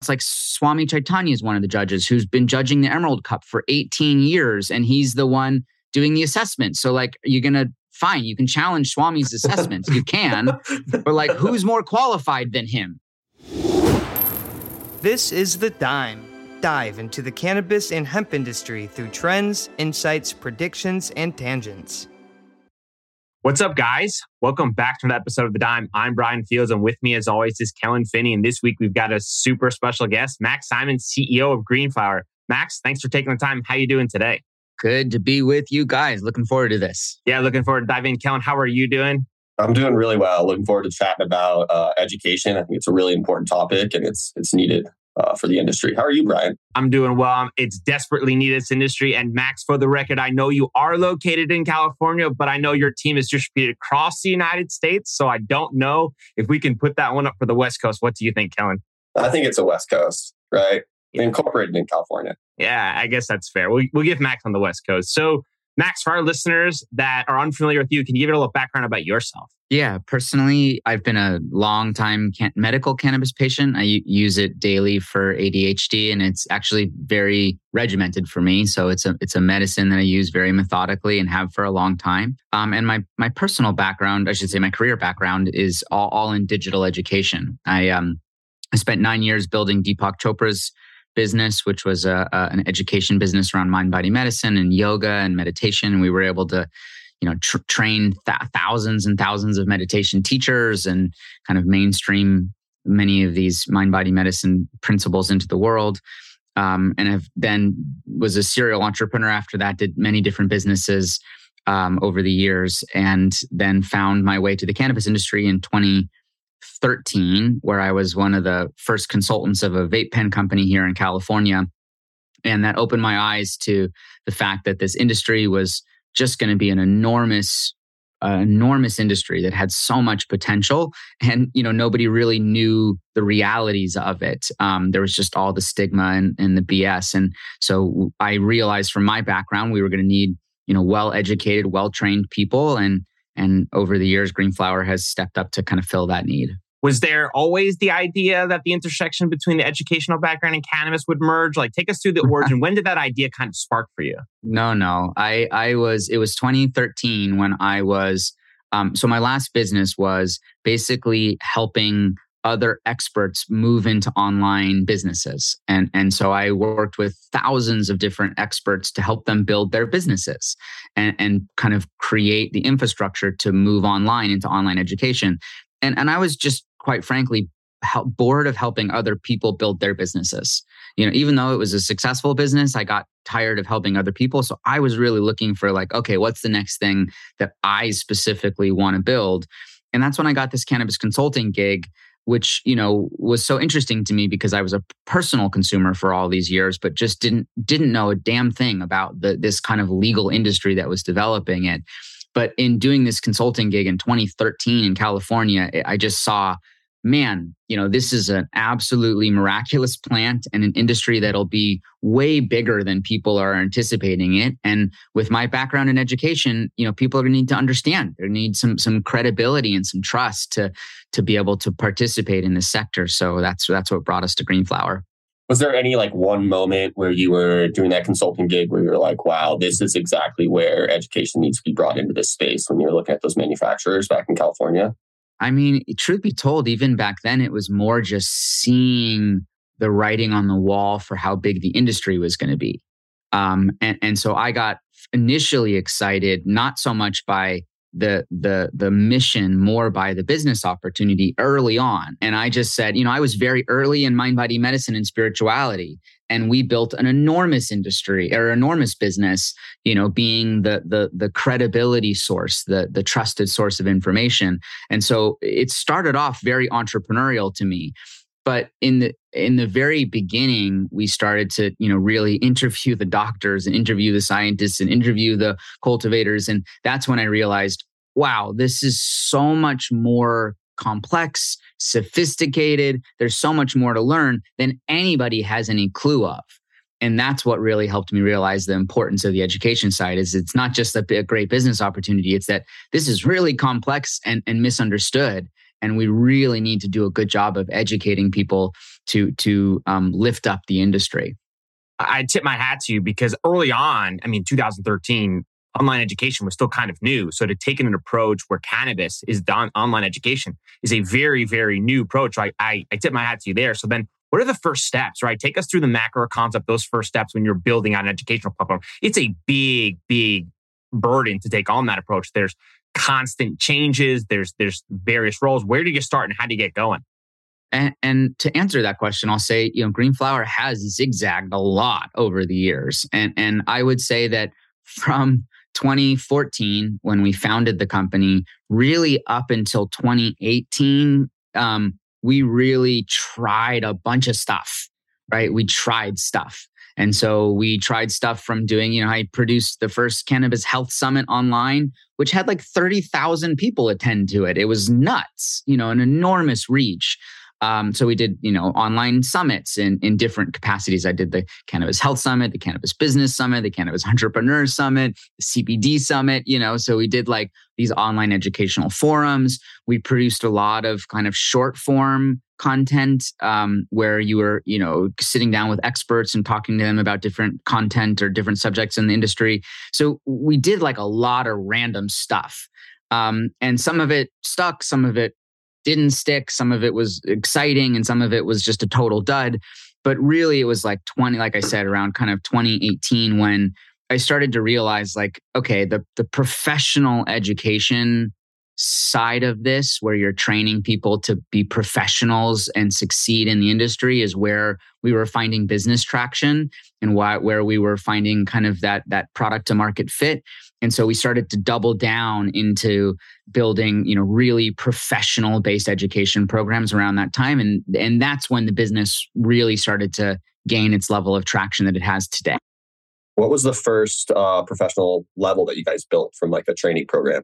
It's like Swami Chaitanya is one of the judges who's been judging the Emerald Cup for 18 years, and he's the one doing the assessment. So, like, you're going to, fine, you can challenge Swami's assessments. you can, but like, who's more qualified than him? This is The Dime. Dive into the cannabis and hemp industry through trends, insights, predictions, and tangents. What's up, guys? Welcome back to another episode of The Dime. I'm Bryan Fields, and with me, as always, is Kellan Finney. And this week, we've got a super special guest, Max Simon, CEO of Greenflower. Max, thanks for taking the time. How you doing today? Good to be with you guys. Looking forward to this. Yeah, looking forward to diving in. Kellan, how are you doing? I'm doing really well. Looking forward to chatting about uh, education. I think it's a really important topic, and it's it's needed uh, for the industry. How are you, Bryan? I'm doing well. It's desperately needed this industry. And Max, for the record, I know you are located in California, but I know your team is distributed across the United States. So I don't know if we can put that one up for the West Coast. What do you think, Kellan? I think it's a West Coast, right? Yeah. Incorporated in California. Yeah, I guess that's fair. We'll, we'll give Max on the West Coast. So Max, for our listeners that are unfamiliar with you, can you give it a little background about yourself? Yeah, personally, I've been a long time can- medical cannabis patient. I u- use it daily for ADHD, and it's actually very regimented for me. So it's a it's a medicine that I use very methodically and have for a long time. Um, and my my personal background, I should say, my career background is all, all in digital education. I um I spent nine years building Deepak Chopra's business, which was a, a, an education business around mind body medicine and yoga and meditation. We were able to, you know, tr- train th- thousands and thousands of meditation teachers and kind of mainstream many of these mind body medicine principles into the world. Um, and have then was a serial entrepreneur after that. Did many different businesses um, over the years, and then found my way to the cannabis industry in 20- 13, where I was one of the first consultants of a vape pen company here in California. And that opened my eyes to the fact that this industry was just going to be an enormous uh, enormous industry that had so much potential and you know nobody really knew the realities of it um, there was just all the stigma and, and the bs and so i realized from my background we were going to need you know well educated well trained people and and over the years greenflower has stepped up to kind of fill that need. Was there always the idea that the intersection between the educational background and cannabis would merge? Like take us through the origin. When did that idea kind of spark for you? No no. I i was it was 2013 when i was um, so my last business was basically helping other experts move into online businesses and and so i worked with thousands of different experts to help them build their businesses and and kind of create the infrastructure to move online into online education and and i was just quite frankly help, bored of helping other people build their businesses. You know, even though it was a successful business, I got tired of helping other people. So I was really looking for like, okay, what's the next thing that I specifically want to build? And that's when I got this cannabis consulting gig which you know was so interesting to me because I was a personal consumer for all these years, but just didn't didn't know a damn thing about the, this kind of legal industry that was developing it. But in doing this consulting gig in 2013 in California, I just saw man, you know, this is an absolutely miraculous plant and an industry that'll be way bigger than people are anticipating it. And with my background in education, you know, people are going to need to understand. They need some some credibility and some trust to to be able to participate in this sector. So that's that's what brought us to Greenflower. Was there any like one moment where you were doing that consulting gig where you were like, wow, this is exactly where education needs to be brought into this space when you're looking at those manufacturers back in California? I mean, truth be told, even back then, it was more just seeing the writing on the wall for how big the industry was going to be. Um, and, and so I got initially excited, not so much by the the the mission more by the business opportunity early on. And i just said you know i was very early in mind body medicine and spirituality and we built an enormous industry or enormous business you know being the the the credibility source the the trusted source of information. And so it started off very entrepreneurial to me but in the in the very beginning we started to you know really interview the doctors and interview the scientists and interview the cultivators and that's when i realized wow this is so much more complex sophisticated there's so much more to learn than anybody has any clue of. And that's what really helped me realize the importance of the education side is it's not just a, a great business opportunity it's that this is really complex and, and misunderstood and we really need to do a good job of educating people to to um, lift up the industry. I tip my hat to you because early on, I mean, 2013, online education was still kind of new. So to take an approach where cannabis is done online education is a very, very new approach. Right? I, I tip my hat to you there. So then what are the first steps, right? Take us through the macro concept, those first steps when you're building out an educational platform. It's a big, big burden to take on that approach. There's constant changes, there's there's various roles. Where do you start and how do you get going? And, and, to answer that question, I'll say, you know, Greenflower has zigzagged a lot over the years. And, and I would say that from 2014, when we founded the company, really up until 2018, um, we really tried a bunch of stuff, right? We tried stuff. And so we tried stuff from doing, you know, I produced the first cannabis health summit online, which had like 30,000 people attend to it. It was nuts, you know, an enormous reach. Um, so we did, you know, online summits in, in different capacities. I did the Cannabis Health Summit, the Cannabis Business Summit, the Cannabis Entrepreneur Summit, the CBD Summit, you know, so we did like these online educational forums. We produced a lot of kind of short form content um, where you were, you know, sitting down with experts and talking to them about different content or different subjects in the industry. So we did like a lot of random stuff. Um, and some of it stuck, some of it didn't stick. Some of it was exciting and some of it was just a total dud. But really, it was like 20, like I said, around kind of 2018 when I started to realize like, okay, the, the professional education side of this where you're training people to be professionals and succeed in the industry is where we were finding business traction and why, where we were finding kind of that that product to market fit. And so we started to double down into building you know really professional based education programs around that time. And and that's when the business really started to gain its level of traction that it has today. What was the first uh, professional level that you guys built from like a training program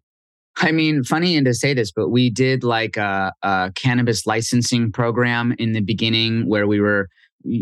I mean, funny and to say this, but we did like a, a, cannabis licensing program in the beginning where we were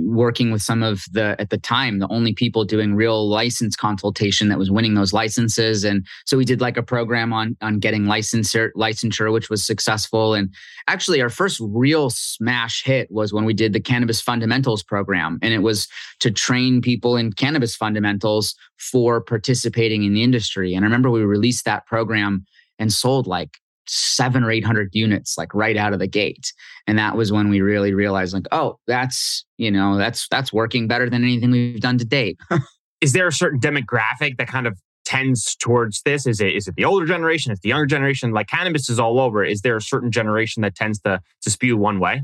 working with some of the at the time the only people doing real license consultation that was winning those licenses. And so we did like a program on on getting licensure licensure which was successful. And actually our first real smash hit was when we did the cannabis fundamentals program. And it was to train people in cannabis fundamentals for participating in the industry. And i remember we released that program and sold like seven or 800 units like right out of the gate. And that was when we really realized like, oh, that's, you know, that's, that's working better than anything we've done to date. is there a certain demographic that kind of tends towards this? Is it, is it the older generation? Is the younger generation? Like cannabis is all over. Is there a certain generation that tends to, to spew one way?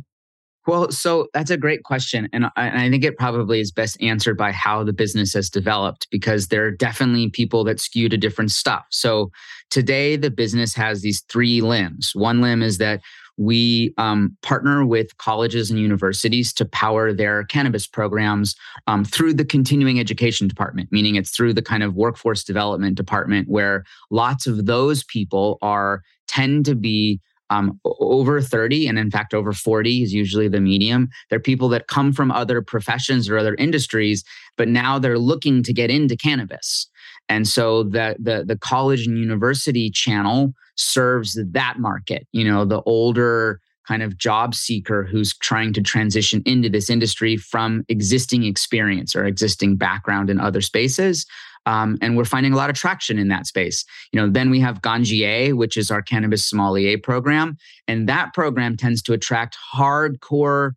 Well, so that's a great question. And I, and I, think it probably is best answered by how the business has developed because there are definitely people that skew to different stuff. So today, the business has these three limbs. One limb is that we um, partner with colleges and universities to power their cannabis programs um, through the continuing education department, meaning it's through the kind of workforce development department where lots of those people are tend to be um, over 30 and in fact over 40 is usually the medium. They're people that come from other professions or other industries but now they're looking to get into cannabis. And so the the, the college and university channel serves that market you know the older kind of job seeker who's trying to transition into this industry from existing experience or existing background in other spaces um, and we're finding a lot of traction in that space. You know, then we have Ganjier, which is our cannabis sommelier program, and that program tends to attract hardcore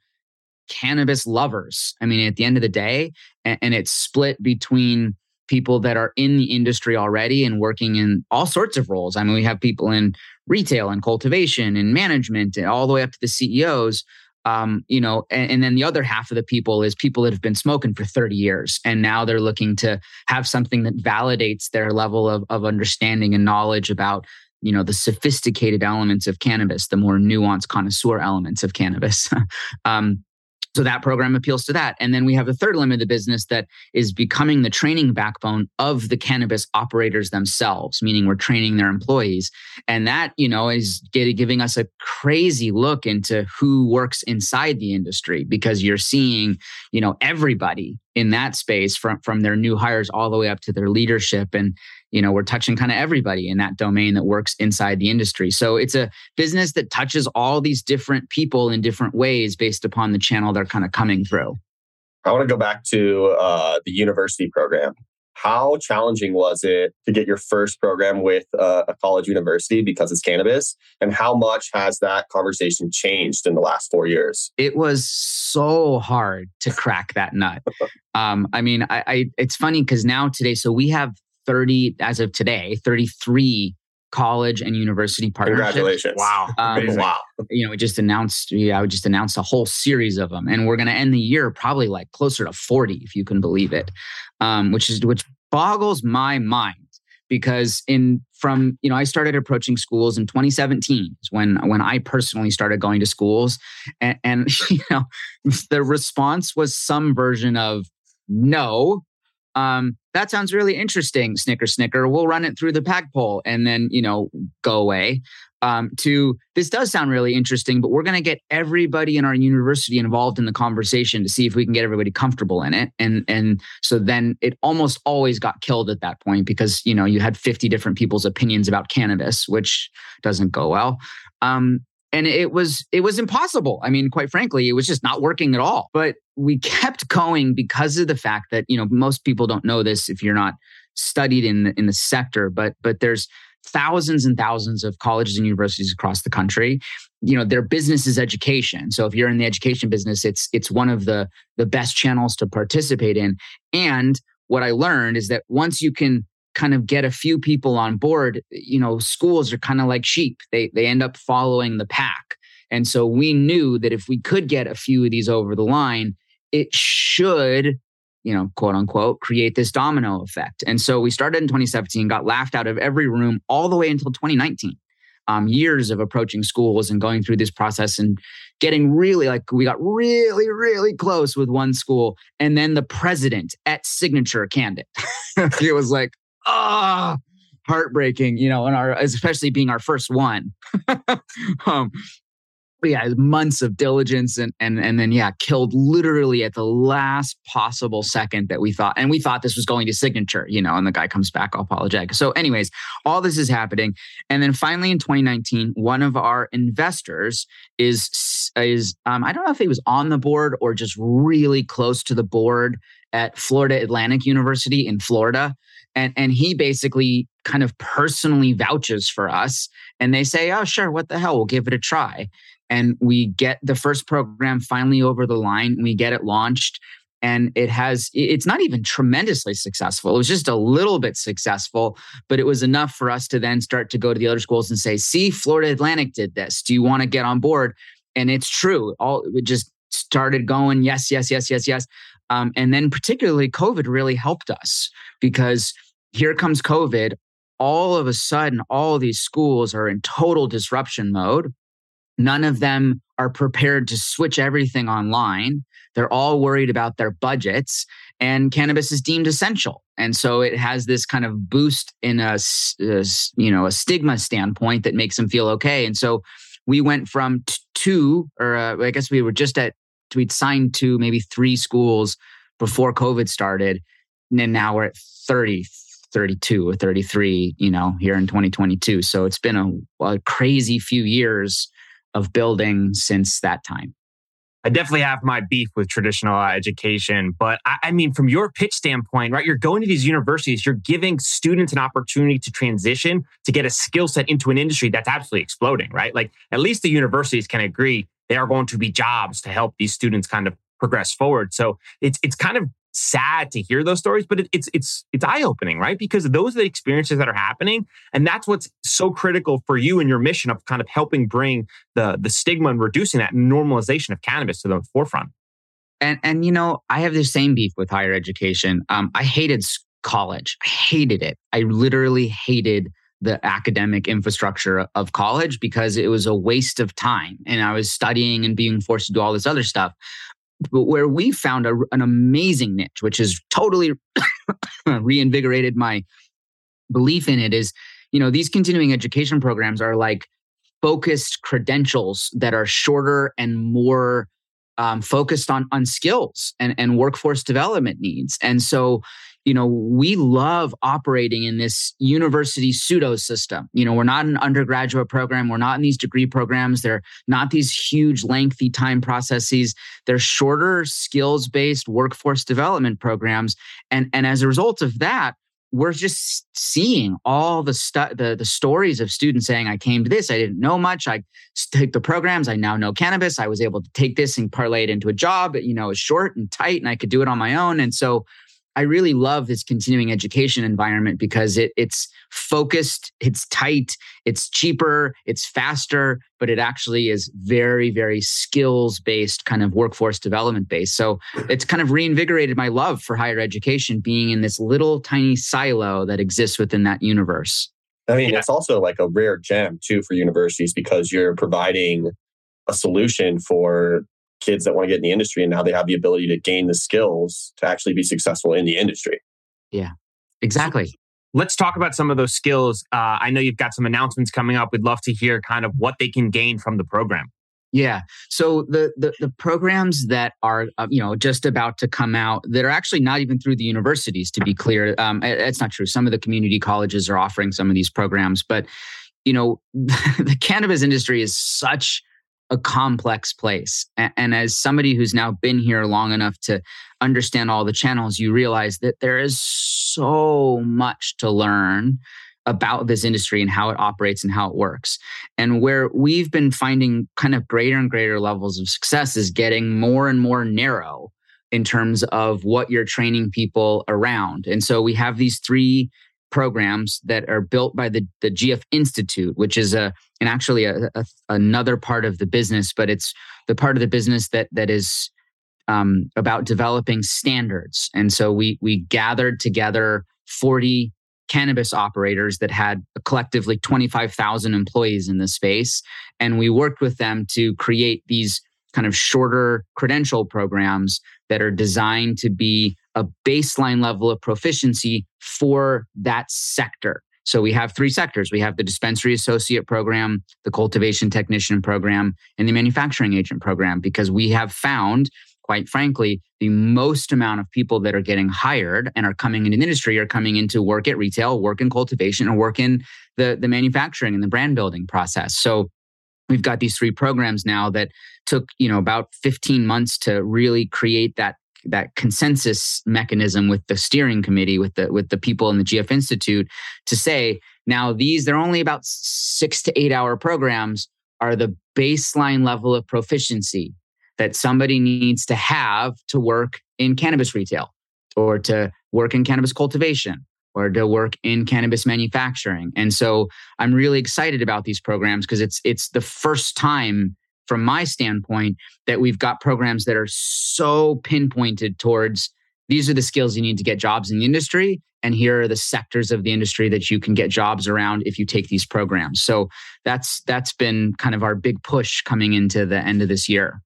cannabis lovers. I mean, at the end of the day, and, and it's split between people that are in the industry already and working in all sorts of roles. I mean, we have people in retail and cultivation and management, and all the way up to the CEOs um, you know, and, and, then the other half of the people is people that have been smoking for 30 years and now they're looking to have something that validates their level of, of understanding and knowledge about, you know, the sophisticated elements of cannabis, the more nuanced connoisseur elements of cannabis. um, so that program appeals to that. And then we have the third limb of the business that is becoming the training backbone of the cannabis operators themselves, meaning we're training their employees. And that, you know, is giving us a crazy look into who works inside the industry because you're seeing, you know, everybody in that space from from their new hires all the way up to their leadership and you know we're touching kind of everybody in that domain that works inside the industry so it's a business that touches all these different people in different ways based upon the channel they're kind of coming through i want to go back to uh, the university program how challenging was it to get your first program with uh, a college university because it's cannabis? And how much has that conversation changed in the last four years? It was so hard to crack that nut. um, I mean, I, I it's funny because now today, so we have 30, as of today, 33 college and university partnerships. Congratulations! Wow, um, wow! You know, we just announced. Yeah, I would just announce a whole series of them, and we're going to end the year probably like closer to forty, if you can believe it. Um, which is which boggles my mind because in from you know I started approaching schools in 2017 when when I personally started going to schools, and, and you know the response was some version of no um, that sounds really interesting, snicker, snicker. We'll run it through the pack poll and then, you know, go away. Um, to this does sound really interesting, but we're going to get everybody in our university involved in the conversation to see if we can get everybody comfortable in it. And and so then it almost always got killed at that point because you know you had 50 different people's opinions about cannabis, which doesn't go well. Um, and it was it was impossible i mean quite frankly it was just not working at all but we kept going because of the fact that you know most people don't know this if you're not studied in the, in the sector but but there's thousands and thousands of colleges and universities across the country you know their business is education so if you're in the education business it's it's one of the the best channels to participate in and what i learned is that once you can kind of get a few people on board, you know, schools are kind of like sheep. They they end up following the pack. And so we knew that if we could get a few of these over the line, it should, you know, quote unquote, create this domino effect. And so we started in 2017, got laughed out of every room all the way until 2019. Um, years of approaching schools and going through this process and getting really like we got really really close with one school and then the president at signature canned it was like ah, heartbreaking, you know, and our, especially being our first one. um, yeah, months of diligence and and and then yeah, killed literally at the last possible second that we thought, and we thought this was going to signature, you know, and the guy comes back all apologetic. So, anyways, all this is happening, and then finally in 2019, one of our investors is is um, I don't know if he was on the board or just really close to the board at Florida Atlantic University in Florida and and he basically kind of personally vouches for us and they say oh sure what the hell we'll give it a try and we get the first program finally over the line we get it launched and it has it's not even tremendously successful. It was just a little bit successful but it was enough for us to then start to go to the other schools and say see florida atlantic did this. Do you want to get on board? And it's true. All it just started going yes yes yes yes yes. Um, and then particularly covid really helped us because here comes COVID. All of a sudden, all these schools are in total disruption mode. None of them are prepared to switch everything online. They're all worried about their budgets, and cannabis is deemed essential. And so it has this kind of boost in a, a you know a stigma standpoint that makes them feel okay. And so we went from t- two, or uh, I guess we were just at we'd signed to maybe three schools before COVID started, and now we're at 30, 32 or 33, you know, here in 2022. So it's been a, a crazy few years of building since that time. I definitely have my beef with traditional education, but I, I, mean, from your pitch standpoint, right? You're going to these universities, you're giving students an opportunity to transition to get a skill set into an industry that's absolutely exploding, right? Like, at least the universities can agree they are going to be jobs to help these students kind of progress forward. So it's it's kind of sad to hear those stories, but it, it's it's it's eye opening, right? Because those are the experiences that are happening, and that's what's so critical for you and your mission of kind of helping bring the the stigma and reducing that normalization of cannabis to the forefront. And and you know, I have the same beef with higher education. Um, I hated college. I hated it. I literally hated the academic infrastructure of college because it was a waste of time and I was studying and being forced to do all this other stuff. But where we found a, an amazing niche, which has totally reinvigorated my belief in it, is you know these continuing education programs are like focused credentials that are shorter and more um, focused on on skills and and workforce development needs. And so, you know, we love operating in this university pseudo system. You know, we're not an undergraduate program. We're not in these degree programs. They're not these huge, lengthy time processes. They're shorter, skills based workforce development programs. And and as a result of that, we're just seeing all the stuff the, the stories of students saying i came to this i didn't know much i took the programs i now know cannabis i was able to take this and parlay it into a job you know it's short and tight and i could do it on my own and so I really love this continuing education environment because it it's focused, it's tight, it's cheaper, it's faster, but it actually is very, very skills based, kind of workforce development based. So it's kind of reinvigorated my love for higher education being in this little tiny silo that exists within that universe. I mean, yeah. it's also like a rare gem too for universities because you're providing a solution for kids that want to get in the industry and now they have the ability to gain the skills to actually be successful in the industry. Yeah, exactly. Let's talk about some of those skills. Uh, I know you've got some announcements coming up. We'd love to hear kind of what they can gain from the program. Yeah. So the the, the programs that are uh, you know just about to come out that are actually not even through the universities. To be clear, um, it's not true. Some of the community colleges are offering some of these programs, but you know the cannabis industry is such a complex place. And, as somebody who's now been here long enough to understand all the channels, you realize that there is so much to learn about this industry and how it operates and how it works. And where we've been finding kind of greater and greater levels of success is getting more and more narrow in terms of what you're training people around. And so we have these three programs that are built by the, the GF Institute, which is a and actually a, a, another part of the business, but it's the part of the business that that is um, about developing standards. And so we we gathered together 40 cannabis operators that had collectively 25,000 employees in the space, and we worked with them to create these kind of shorter credential programs that are designed to be a baseline level of proficiency for that sector. So we have three sectors. We have the dispensary associate program, the cultivation technician program, and the manufacturing agent program, because we have found, quite frankly, the most amount of people that are getting hired and are coming into the industry are coming into work at retail, work in cultivation, or work in the, the manufacturing and the brand building process. So we've got these three programs now that took, you know, about 15 months to really create that that consensus mechanism with the steering committee with the with the people in the GF Institute to say now these they're only about 6 to 8 hour programs are the baseline level of proficiency that somebody needs to have to work in cannabis retail or to work in cannabis cultivation or to work in cannabis manufacturing. And so I'm really excited about these programs because it's it's the first time from my standpoint that we've got programs that are so pinpointed towards these are the skills you need to get jobs in the industry and here are the sectors of the industry that you can get jobs around if you take these programs. So that's that's been kind of our big push coming into the end of this year.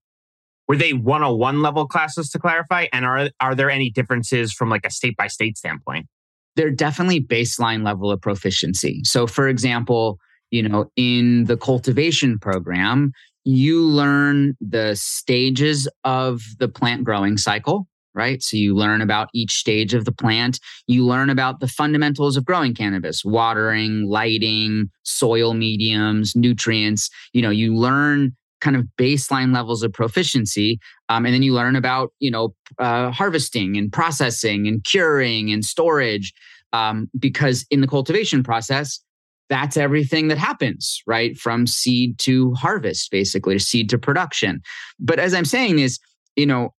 Were they 101 level classes to clarify? And are are there any differences from like a state by state standpoint? They're definitely baseline level of proficiency. So for example you know in the cultivation program you learn the stages of the plant growing cycle, right? So you learn about each stage of the plant. You learn about the fundamentals of growing cannabis, watering, lighting, soil mediums, nutrients. You know, you learn kind of baseline levels of proficiency. Um, and then you learn about, you know, uh, harvesting and processing and curing and storage. Um, because in the cultivation process, that's everything that happens, right? From seed to harvest, basically, seed to production. But as I'm saying is, you know,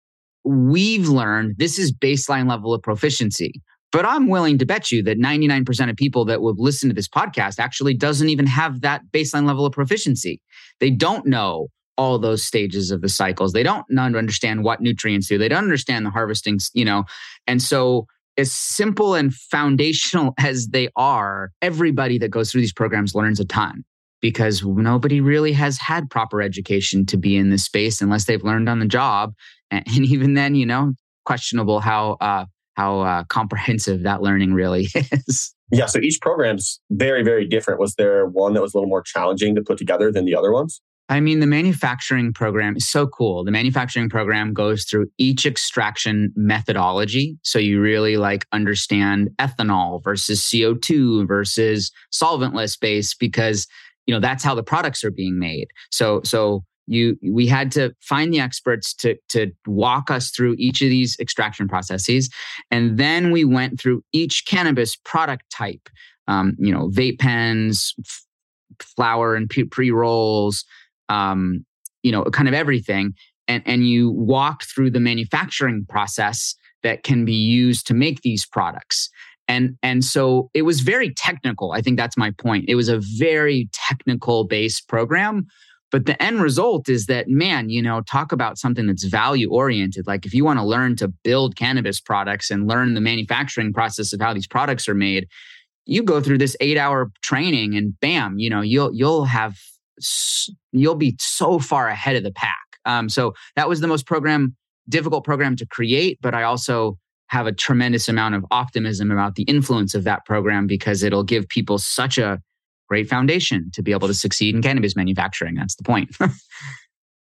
we've learned this is baseline level of proficiency. But I'm willing to bet you that 99% of people that would listen to this podcast actually doesn't even have that baseline level of proficiency. They don't know all those stages of the cycles. They don't understand what nutrients do. They don't understand the harvesting, you know. And so as simple and foundational as they are, everybody that goes through these programs learns a ton because nobody really has had proper education to be in this space unless they've learned on the job. And, even then, you know, questionable how uh, how uh, comprehensive that learning really is. Yeah, so each program's very, very different. Was there one that was a little more challenging to put together than the other ones? I mean, the manufacturing program is so cool. The manufacturing program goes through each extraction methodology. So you really like understand ethanol versus CO2 versus solventless base because, you know, that's how the products are being made. So, so you, we had to find the experts to, to walk us through each of these extraction processes. And then we went through each cannabis product type, um, you know, vape pens, f- flower and pre rolls, um, you know, kind of everything. And, and you walk through the manufacturing process that can be used to make these products. And, and so it was very technical. I think that's my point. It was a very technical based program. But the end result is that, man, you know, talk about something that's value oriented. Like if you want to learn to build cannabis products and learn the manufacturing process of how these products are made, you go through this eight hour training and bam, you know, you'll, you'll have you'll be so far ahead of the pack. Um, so that was the most program difficult program to create, but I also have a tremendous amount of optimism about the influence of that program because it'll give people such a great foundation to be able to succeed in cannabis manufacturing. That's the point.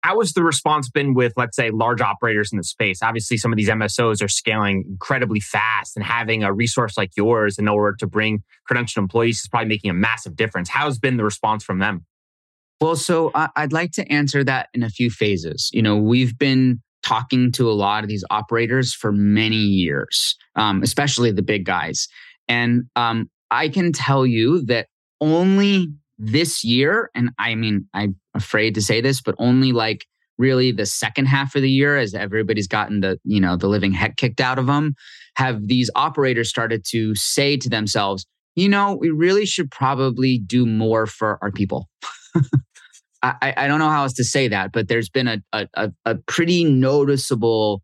How has the response been with, let's say, large operators in the space? Obviously, some of these MSOs are scaling incredibly fast, and having a resource like yours in order to bring credentialed employees is probably making a massive difference. How's been the response from them? Well, so I'd like to answer that in a few phases. You know, we've been talking to a lot of these operators for many years, um, especially the big guys. And um, I can tell you that only this year, and I mean, I'm afraid to say this, but only like really the second half of the year, as everybody's gotten the, you know, the living heck kicked out of them, have these operators started to say to themselves, you know, we really should probably do more for our people. I, I don't know how else to say that, but there's been a, a, a pretty noticeable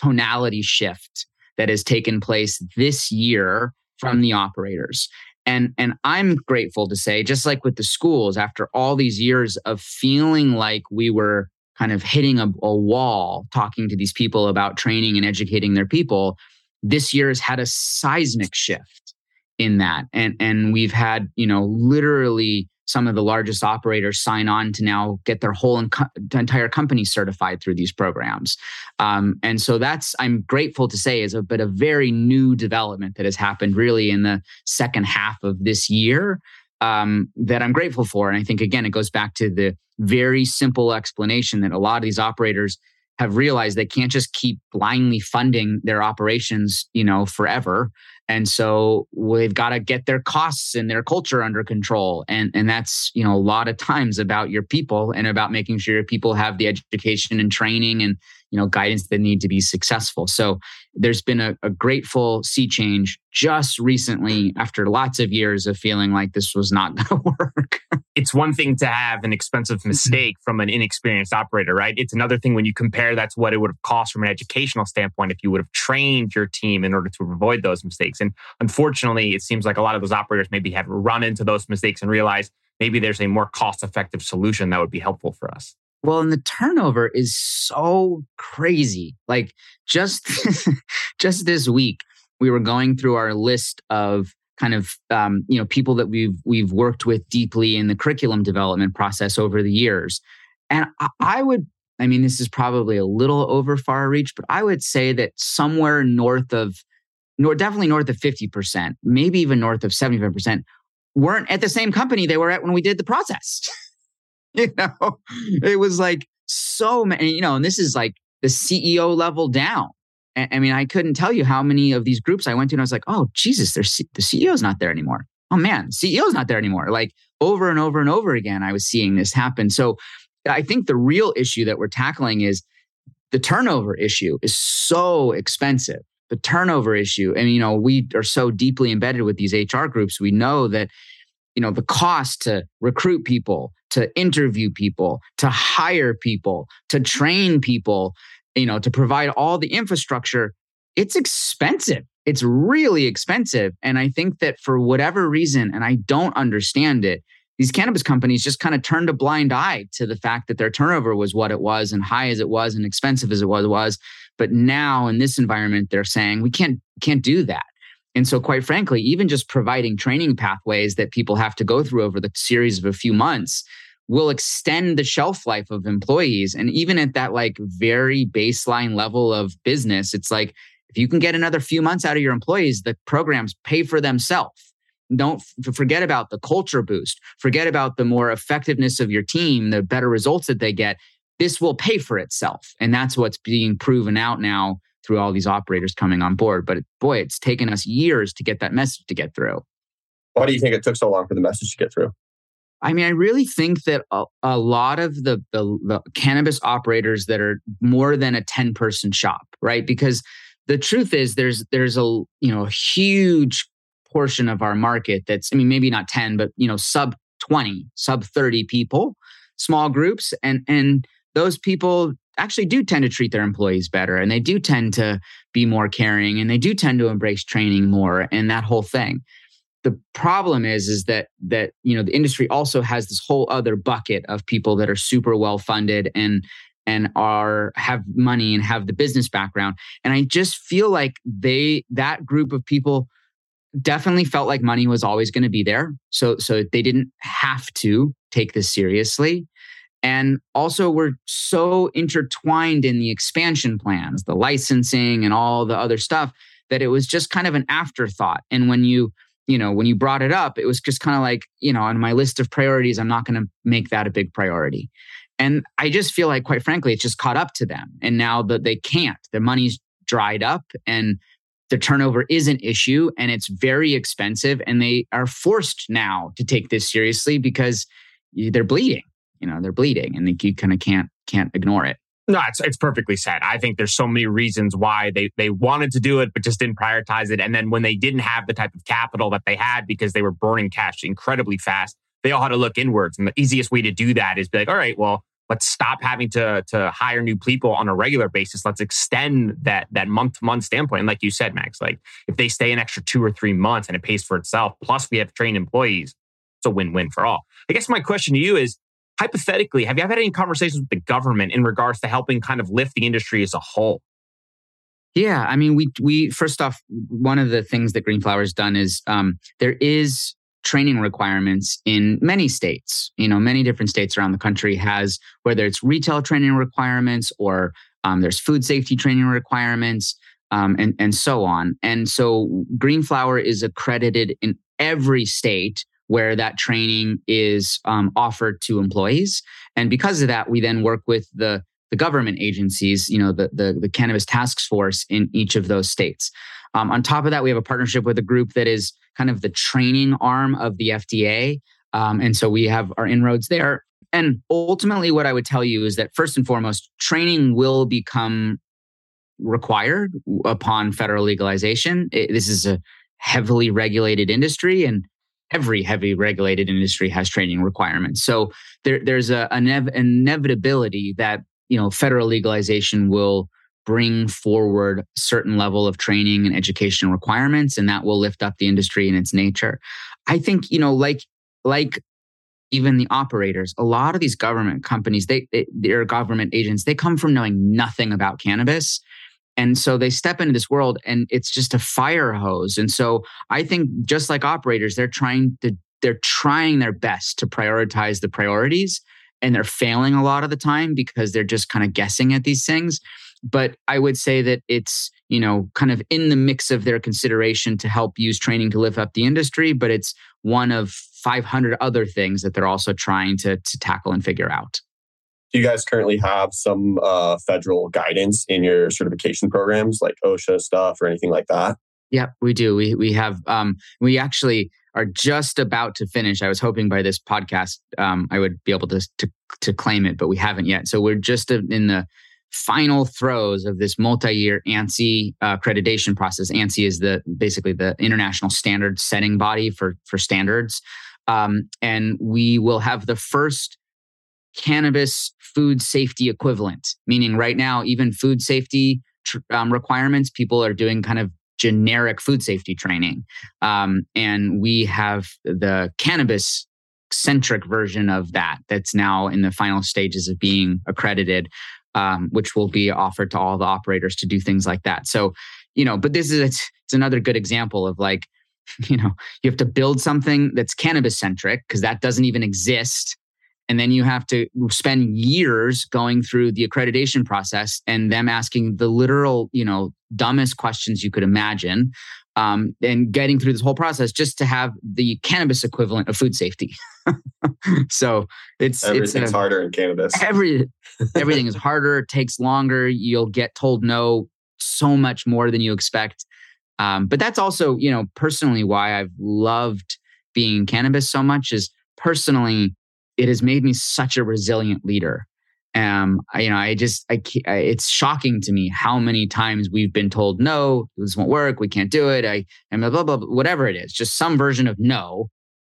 tonality shift that has taken place this year from the operators. And, and I'm grateful to say, just like with the schools, after all these years of feeling like we were kind of hitting a, a wall talking to these people about training and educating their people, this year has had a seismic shift in that. And, and we've had, you know, literally some of the largest operators sign on to now get their whole entire company certified through these programs. Um, and so that's, I'm grateful to say, is a bit a very new development that has happened really in the second half of this year um, that I'm grateful for. And I think, again, it goes back to the very simple explanation that a lot of these operators have realized they can't just keep blindly funding their operations, you know, forever. And so they've got to get their costs and their culture under control. And, and that's, you know, a lot of times about your people and about making sure your people have the education and training and, you know, guidance they need to be successful. So there's been a, a grateful sea change just recently after lots of years of feeling like this was not going to work. it's one thing to have an expensive mm-hmm. mistake from an inexperienced operator, right? It's another thing when you compare that's what it would have cost from an educational standpoint if you would have trained your team in order to avoid those mistakes. And unfortunately, it seems like a lot of those operators maybe have run into those mistakes and realized maybe there's a more cost effective solution that would be helpful for us. Well, and the turnover is so crazy. Like just just this week, we were going through our list of kind of um, you know people that we've we've worked with deeply in the curriculum development process over the years, and I, I would. I mean, this is probably a little over far reach, but I would say that somewhere north of, nor definitely north of fifty percent, maybe even north of seventy five percent, weren't at the same company they were at when we did the process. you know, it was like so many, you know, and this is like the CEO level down. I mean, I couldn't tell you how many of these groups I went to, and I was like, oh, Jesus, there's the CEO's not there anymore. Oh man, CEO's not there anymore. Like over and over and over again, I was seeing this happen. So I think the real issue that we're tackling is the turnover issue is so expensive. The turnover issue, and you know, we are so deeply embedded with these HR groups. We know that you know the cost to recruit people to interview people to hire people to train people you know to provide all the infrastructure. It's expensive. It's really expensive. And i think that for whatever reason and i don't understand it these cannabis companies just kind of turned a blind eye to the fact that their turnover was what it was and high as it was and expensive as it was, was. but now in this environment they're saying we can't can't do that and so, quite frankly, even just providing training pathways that people have to go through over the series of a few months will extend the shelf life of employees. And even at that like very baseline level of business, it's like if you can get another few months out of your employees, the programs pay for themselves. Don't f- forget about the culture boost. Forget about the more effectiveness of your team, the better results that they get. This will pay for itself. And that's what's being proven out now through all these operators coming on board. But boy, it's taken us years to get that message to get through. Why do you think it took so long for the message to get through? I mean, I really think that a, a lot of the, the, the cannabis operators that are more than a ten person shop, right? Because the truth is, there's there's a you know a huge portion of our market that's I mean maybe not ten, but you know sub twenty, sub thirty people, small groups, and and those people actually do tend to treat their employees better and they do tend to be more caring and they do tend to embrace training more and that whole thing. The problem is is that that you know the industry also has this whole other bucket of people that are super well funded and and are have money and have the business background and i just feel like they that group of people definitely felt like money was always going to be there so so they didn't have to take this seriously and also we're so intertwined in the expansion plans the licensing and all the other stuff that it was just kind of an afterthought and when you you know, when you brought it up, it was just kind of like, you know, on my list of priorities, I'm not going to make that a big priority. And I just feel like, quite frankly, it's just caught up to them. And now that they can't, their money's dried up and the turnover is an issue and it's very expensive. And they are forced now to take this seriously because they're bleeding, you know, they're bleeding and you kind of can't, can't ignore it. No, it's it's perfectly said. I think there's so many reasons why they they wanted to do it, but just didn't prioritize it. And then when they didn't have the type of capital that they had because they were burning cash incredibly fast, they all had to look inwards. And the easiest way to do that is be like, all right, well, let's stop having to to hire new people on a regular basis. Let's extend that that month to month standpoint. And like you said, Max, like if they stay an extra two or three months and it pays for itself, plus we have trained employees, it's a win win for all. I guess my question to you is hypothetically, have you had any conversations with the government in regards to helping kind of lift the industry as a whole? Yeah, I mean, we we first off, one of the things that Green Flower's done is um, there is training requirements in many states. You know, many different states around the country has whether it's retail training requirements or um, there's food safety training requirements. Um, and and so on. And so Greenflower is accredited in every state where that training is um, offered to employees. And because of that, we then work with the the government agencies, you know, the, the, the cannabis task force in each of those states. Um, on top of that, we have a partnership with a group that is kind of the training arm of the FDA. Um, and so we have our inroads there. And ultimately, what I would tell you is that first and foremost, training will become required upon federal legalization. It, this is a heavily regulated industry, and every heavy regulated industry has training requirements. So there, there's a, an inevitability that you know federal legalization will bring forward certain level of training and education requirements, and that will lift up the industry in its nature. I think you know, like like even the operators, a lot of these government companies, they, they they're government agents, they come from knowing nothing about cannabis and so they step into this world and it's just a fire hose. And so I think just like operators, they're trying to they're trying their best to prioritize the priorities and they're failing a lot of the time because they're just kind of guessing at these things. But I would say that it's, you know, kind of in the mix of their consideration to help use training to lift up the industry, but it's one of 500 other things that they're also trying to, to tackle and figure out do you guys currently have some uh, federal guidance in your certification programs like OSHA stuff or anything like that? Yeah, we do. We we have um, we actually are just about to finish. I was hoping by this podcast um, I would be able to, to to claim it, but we haven't yet. So we're just in the final throes of this multi-year ANSI uh, accreditation process. ANSI is the basically the international standard setting body for for standards, um, and we will have the first cannabis food safety equivalent, meaning right now, even food safety tr- um, requirements, people are doing kind of generic food safety training. Um, and we have the cannabis centric version of that that's now in the final stages of being accredited, um, which will be offered to all the operators to do things like that. So, you know, but this is it's, it's another good example of like, you know, you have to build something that's cannabis centric because that doesn't even exist and then you have to spend years going through the accreditation process and them asking the literal you know dumbest questions you could imagine um, and getting through this whole process just to have the cannabis equivalent of food safety. So it's everything's it's a, harder in cannabis. Every everything is harder takes longer you'll get told no so much more than you expect. Um, but that's also you know personally why i've loved being in cannabis so much is personally it has made me such a resilient leader. Um, I, you know, I just, I, it's shocking to me how many times we've been told, no, this won't work. We can't do it. I, and blah, blah, blah, whatever it is, just some version of no.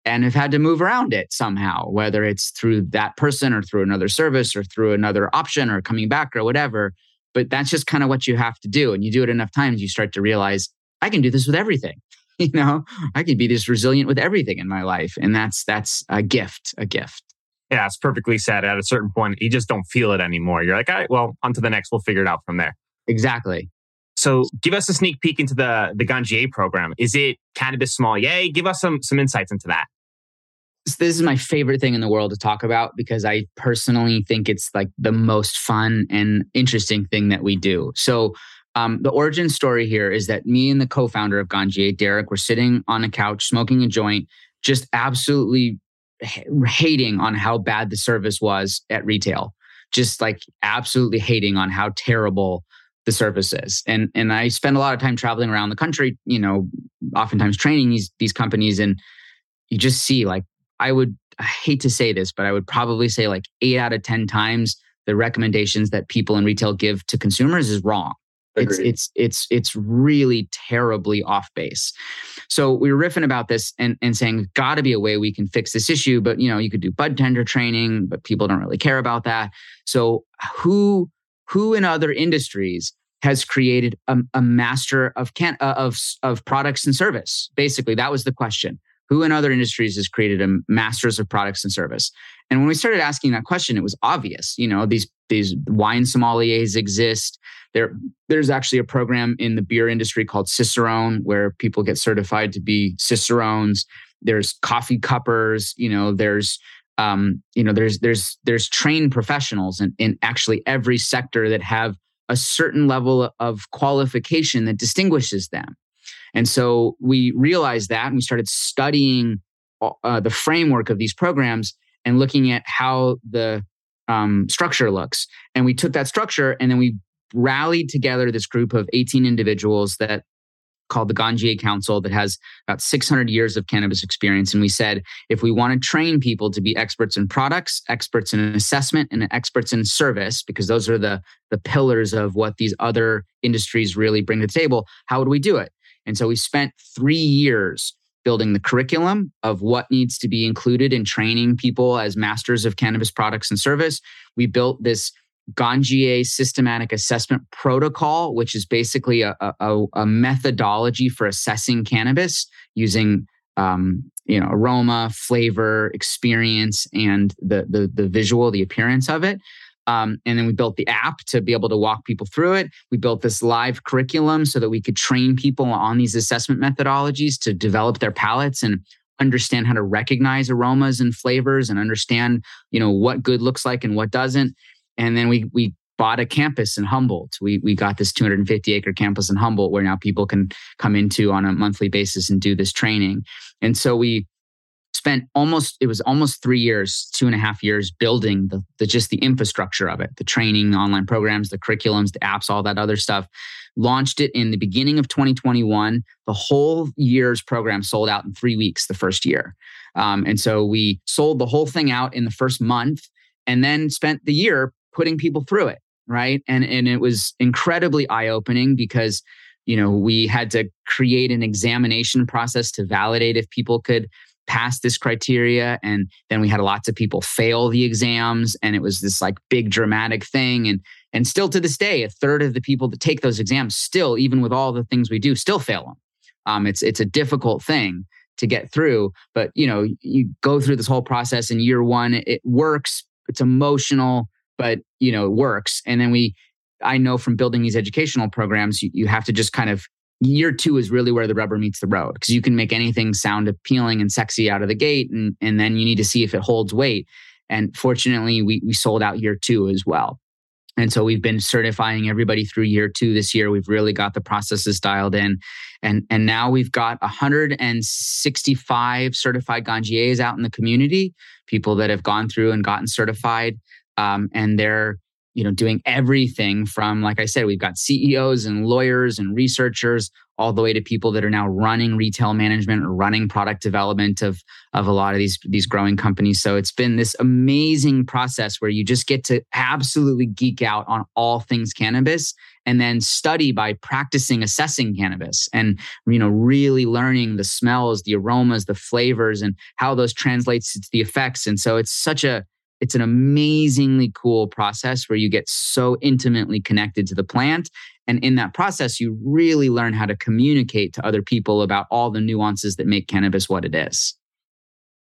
And have had to move around it somehow, whether it's through that person or through another service or through another option or coming back or whatever. But that's just kind of what you have to do. And you do it enough times, you start to realize I can do this with everything. you know, I can be this resilient with everything in my life. And that's, that's a gift, a gift. Yeah, it's perfectly said. At a certain point, you just don't feel it anymore. You're like, all right, well, on to the next. We'll figure it out from there. Exactly. So give us a sneak peek into the, the Ganjier program. Is it cannabis small? Yay! Give us some, some insights into that. This is my favorite thing in the world to talk about because I personally think it's like the most fun and interesting thing that we do. So um, the origin story here is that me and the co-founder of Ganjier, Derek, were sitting on a couch smoking a joint, just absolutely hating on how bad the service was at retail. Just like absolutely hating on how terrible the service is. And and I spend a lot of time traveling around the country, you know, oftentimes training these these companies and you just see like I would I hate to say this, but I would probably say like 8 out of 10 times the recommendations that people in retail give to consumers is wrong. It's it's it's it's really terribly off base. So we were riffing about this and, and saying got to be a way we can fix this issue. But you know, you could do bud tender training, but people don't really care about that. So who who in other industries has created a, a master of can uh, of of products and service? Basically, that was the question. Who in other industries has created a masters of products and service? And when we started asking that question, it was obvious. You know, these these wine sommeliers exist. There, there's actually a program in the beer industry called Cicerone, where people get certified to be cicerones. There's coffee cuppers. You know, there's um, you know, there's there's there's trained professionals in, in actually every sector that have a certain level of qualification that distinguishes them. And so we realized that and we started studying uh, the framework of these programs and looking at how the um, structure looks. And we took that structure and then we rallied together this group of 18 individuals that called the Ganjier Council that has about 600 years of cannabis experience. And we said, if we want to train people to be experts in products, experts in assessment, and experts in service, because those are the, the pillars of what these other industries really bring to the table, how would we do it? And so we spent three years building the curriculum of what needs to be included in training people as masters of cannabis products and service. We built this Ganjier systematic assessment protocol, which is basically a, a, a methodology for assessing cannabis using um, you know aroma, flavor, experience, and the, the the visual, the appearance of it. Um, and then we built the app to be able to walk people through it. We built this live curriculum so that we could train people on these assessment methodologies to develop their palates and understand how to recognize aromas and flavors and understand, you know, what good looks like and what doesn't. And then we we bought a campus in Humboldt. We we got this 250 acre campus in Humboldt where now people can come into on a monthly basis and do this training. And so we spent almost it was almost three years two and a half years building the, the just the infrastructure of it the training online programs the curriculums the apps all that other stuff. Launched it in the beginning of 2021 the whole year's program sold out in three weeks the first year. Um, and so we sold the whole thing out in the first month and then spent the year putting people through it right? And and it was incredibly eye-opening because you know we had to create an examination process to validate if people could pass this criteria and then we had lots of people fail the exams and it was this like big dramatic thing and and still to this day a third of the people that take those exams still even with all the things we do still fail them um, it's it's a difficult thing to get through but you know you go through this whole process in year one it works it's emotional but you know it works and then we i know from building these educational programs you, you have to just kind of year two is really where the rubber meets the road because you can make anything sound appealing and sexy out of the gate and, and then you need to see if it holds weight And fortunately, we, we sold out year two as well. And so we've been certifying everybody through year two this year. We've really got the processes dialed in. And, and now we've got 165 certified Ganjiers out in the community, people that have gone through and gotten certified. Um, and they're you know doing everything from like i said we've got ceos and lawyers and researchers all the way to people that are now running retail management or running product development of of a lot of these these growing companies. So it's been this amazing process where you just get to absolutely geek out on all things cannabis and then study by practicing assessing cannabis and you know really learning the smells the aromas the flavors and how those translates to the effects. And so it's such a it's an amazingly cool process where you get so intimately connected to the plant. And in that process, you really learn how to communicate to other people about all the nuances that make cannabis what it is.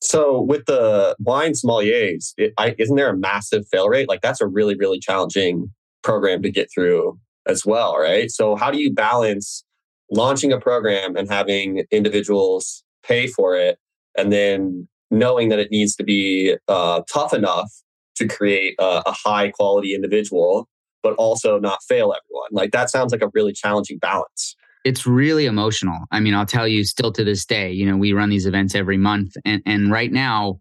So, with the wine sommeliers, it, I, isn't there a massive fail rate? Like, that's a really, really challenging program to get through as well, right? So, how do you balance launching a program and having individuals pay for it and then knowing that it needs to be uh, tough enough to create a, a high quality individual, but also not fail everyone. Like that sounds like a really challenging balance. It's really emotional. I mean, I'll tell you still to this day, you know, we run these events every month and, and right now,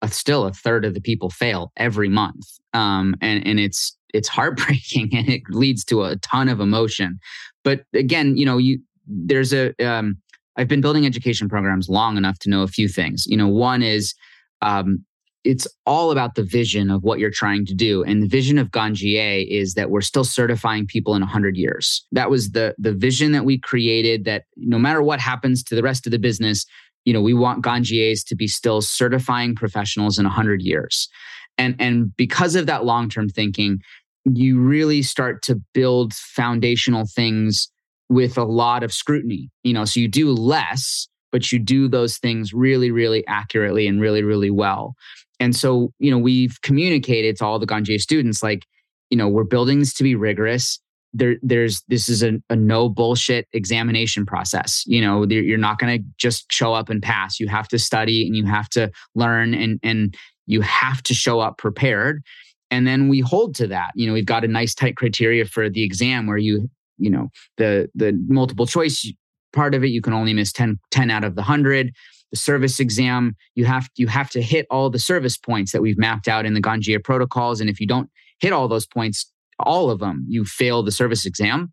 uh, still a third of the people fail every month. Um, and, and it's, it's heartbreaking and it leads to a ton of emotion. But again, you know, you, there's a, um, I've been building education programs long enough to know a few things. You know, one is um, it's all about the vision of what you're trying to do. And the vision of Ganjier is that we're still certifying people in 100 years. That was the the vision that we created that no matter what happens to the rest of the business, you know, we want Ganjiers to be still certifying professionals in 100 years. And and because of that long-term thinking, you really start to build foundational things with a lot of scrutiny. You know, so you do less, but you do those things really, really accurately and really, really well. And so, you know, we've communicated to all the Ganjier students like, you know, we're building this to be rigorous. There, there's this is a, a no bullshit examination process. You know, you're not going to just show up and pass. You have to study and you have to learn and and you have to show up prepared. And then we hold to that. You know, we've got a nice tight criteria for the exam where you you know the the multiple choice part of it you can only miss 10, 10 out of the 100 the service exam you have you have to hit all the service points that we've mapped out in the ganjier protocols and if you don't hit all those points all of them you fail the service exam.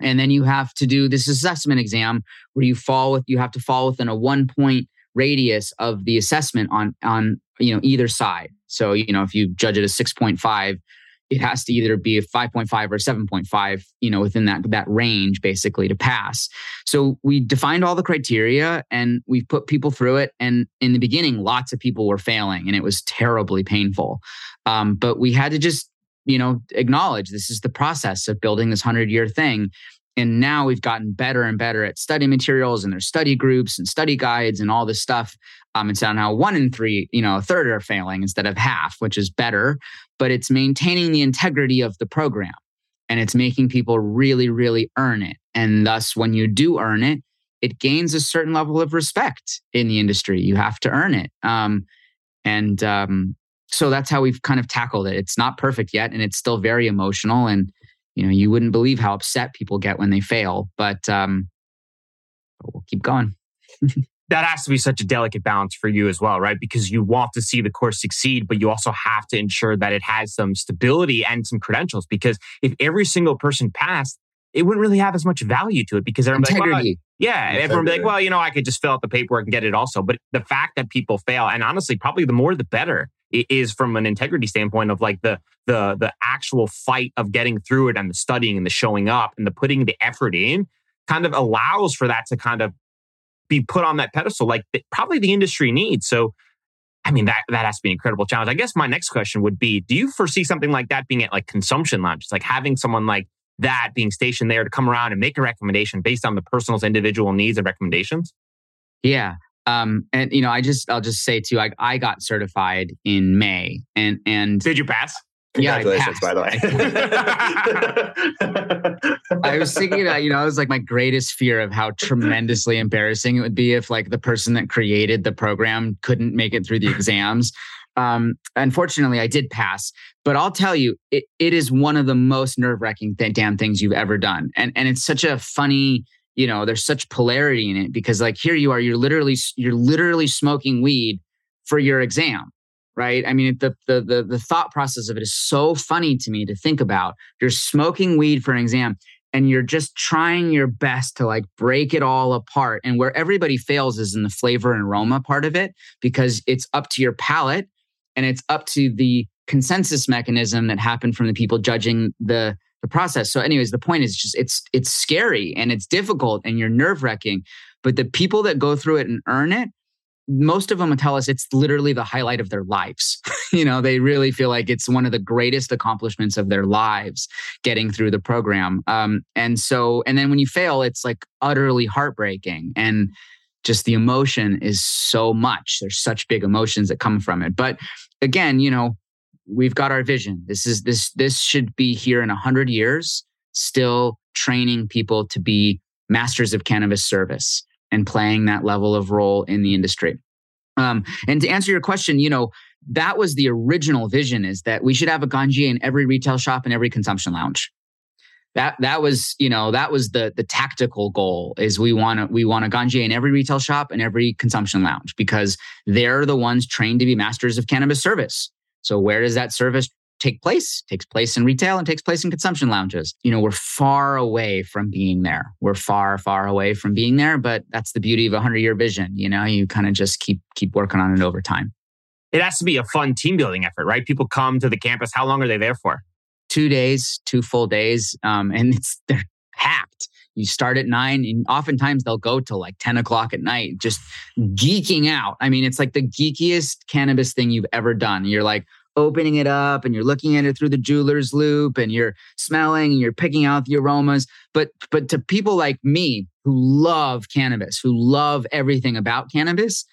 And then you have to do this assessment exam where you fall with you have to fall within a one point radius of the assessment on on you know either side. So you know if you judge it as 6.5 it has to either be a 5.5 or 7.5 you know within that that range basically to pass. So we defined all the criteria and we put people through it. And in the beginning lots of people were failing and it was terribly painful. Um, but we had to just you know acknowledge this is the process of building this 100 year thing. And now we've gotten better and better at study materials and there's study groups and study guides and all this stuff um, it's now one in three you know a third are failing instead of half which is better but it's maintaining the integrity of the program and it's making people really really earn it and thus when you do earn it it gains a certain level of respect in the industry. You have to earn it um, and um, so that's how we've kind of tackled it. It's not perfect yet and it's still very emotional and you know you wouldn't believe how upset people get when they fail but um we'll keep going that has to be such a delicate balance for you as well right because you want to see the course succeed but you also have to ensure that it has some stability and some credentials because if every single person passed it wouldn't really have as much value to it because everyone's like, well, yeah, Integrity. everyone be like, well, you know, I could just fill out the paperwork and get it also. But the fact that people fail, and honestly, probably the more the better, is from an integrity standpoint of like the the the actual fight of getting through it and the studying and the showing up and the putting the effort in kind of allows for that to kind of be put on that pedestal like probably the industry needs. So i mean that that has to be an incredible challenge. I guess my next question would be do you foresee something like that being at like consumption lounges? Like having someone like that being stationed there to come around and make a recommendation based on the person's individual needs and recommendations? Yeah. Um, and you know, I just I'll just say too, I I got certified in May, and and did you pass? Congratulations, yeah, by the way. I was thinking that, you know, it was like my greatest fear of how tremendously embarrassing it would be if like the person that created the program couldn't make it through the exams. Um, unfortunately, I did pass, but I'll tell you, it, it is one of the most nerve wracking th- damn things you've ever done. And, and it's such a funny, you know, there's such polarity in it because like here you are, you're literally, you're literally smoking weed for your exam. Right. I mean, the, the, the, the thought process of it is so funny to me to think about. You're smoking weed for an exam and you're just trying your best to like break it all apart. And where everybody fails is in the flavor and aroma part of it because it's up to your palate and it's up to the consensus mechanism that happened from the people judging the the process. So, anyways, the point is just it's it's scary and it's difficult and you're nerve wracking. But the people that go through it and earn it, most of them will tell us it's literally the highlight of their lives. you know, they really feel like it's one of the greatest accomplishments of their lives getting through the program. Um, and so, and then when you fail, it's like utterly heartbreaking. And just the emotion is so much. There's such big emotions that come from it. But again, you know, we've got our vision. This is this this should be here in a hundred years, still training people to be masters of cannabis service and playing that level of role in the industry. Um, and to answer your question, you know, that was the original vision is that we should have a ganjier in every retail shop and every consumption lounge that that was you know that was the the tactical goal is we want to we want a ganjier in every retail shop and every consumption lounge because they're the ones trained to be masters of cannabis service so where does that service take place takes place in retail and takes place in consumption lounges. You know we're far away from being there. We're far far away from being there but that's the beauty of a 100 year vision you know? You kind of just keep keep working on it over time. It has to be a fun team building effort right? People come to the campus. How long are they there for? Two days, two full days, um, and it's they're packed. You start at nine, and oftentimes they'll go till like ten o'clock at night, just geeking out. I mean, it's like the geekiest cannabis thing you've ever done. You're like opening it up, and you're looking at it through the jeweler's loupe and you're smelling, and you're picking out the aromas. But but to people like me who love cannabis, who love everything about cannabis,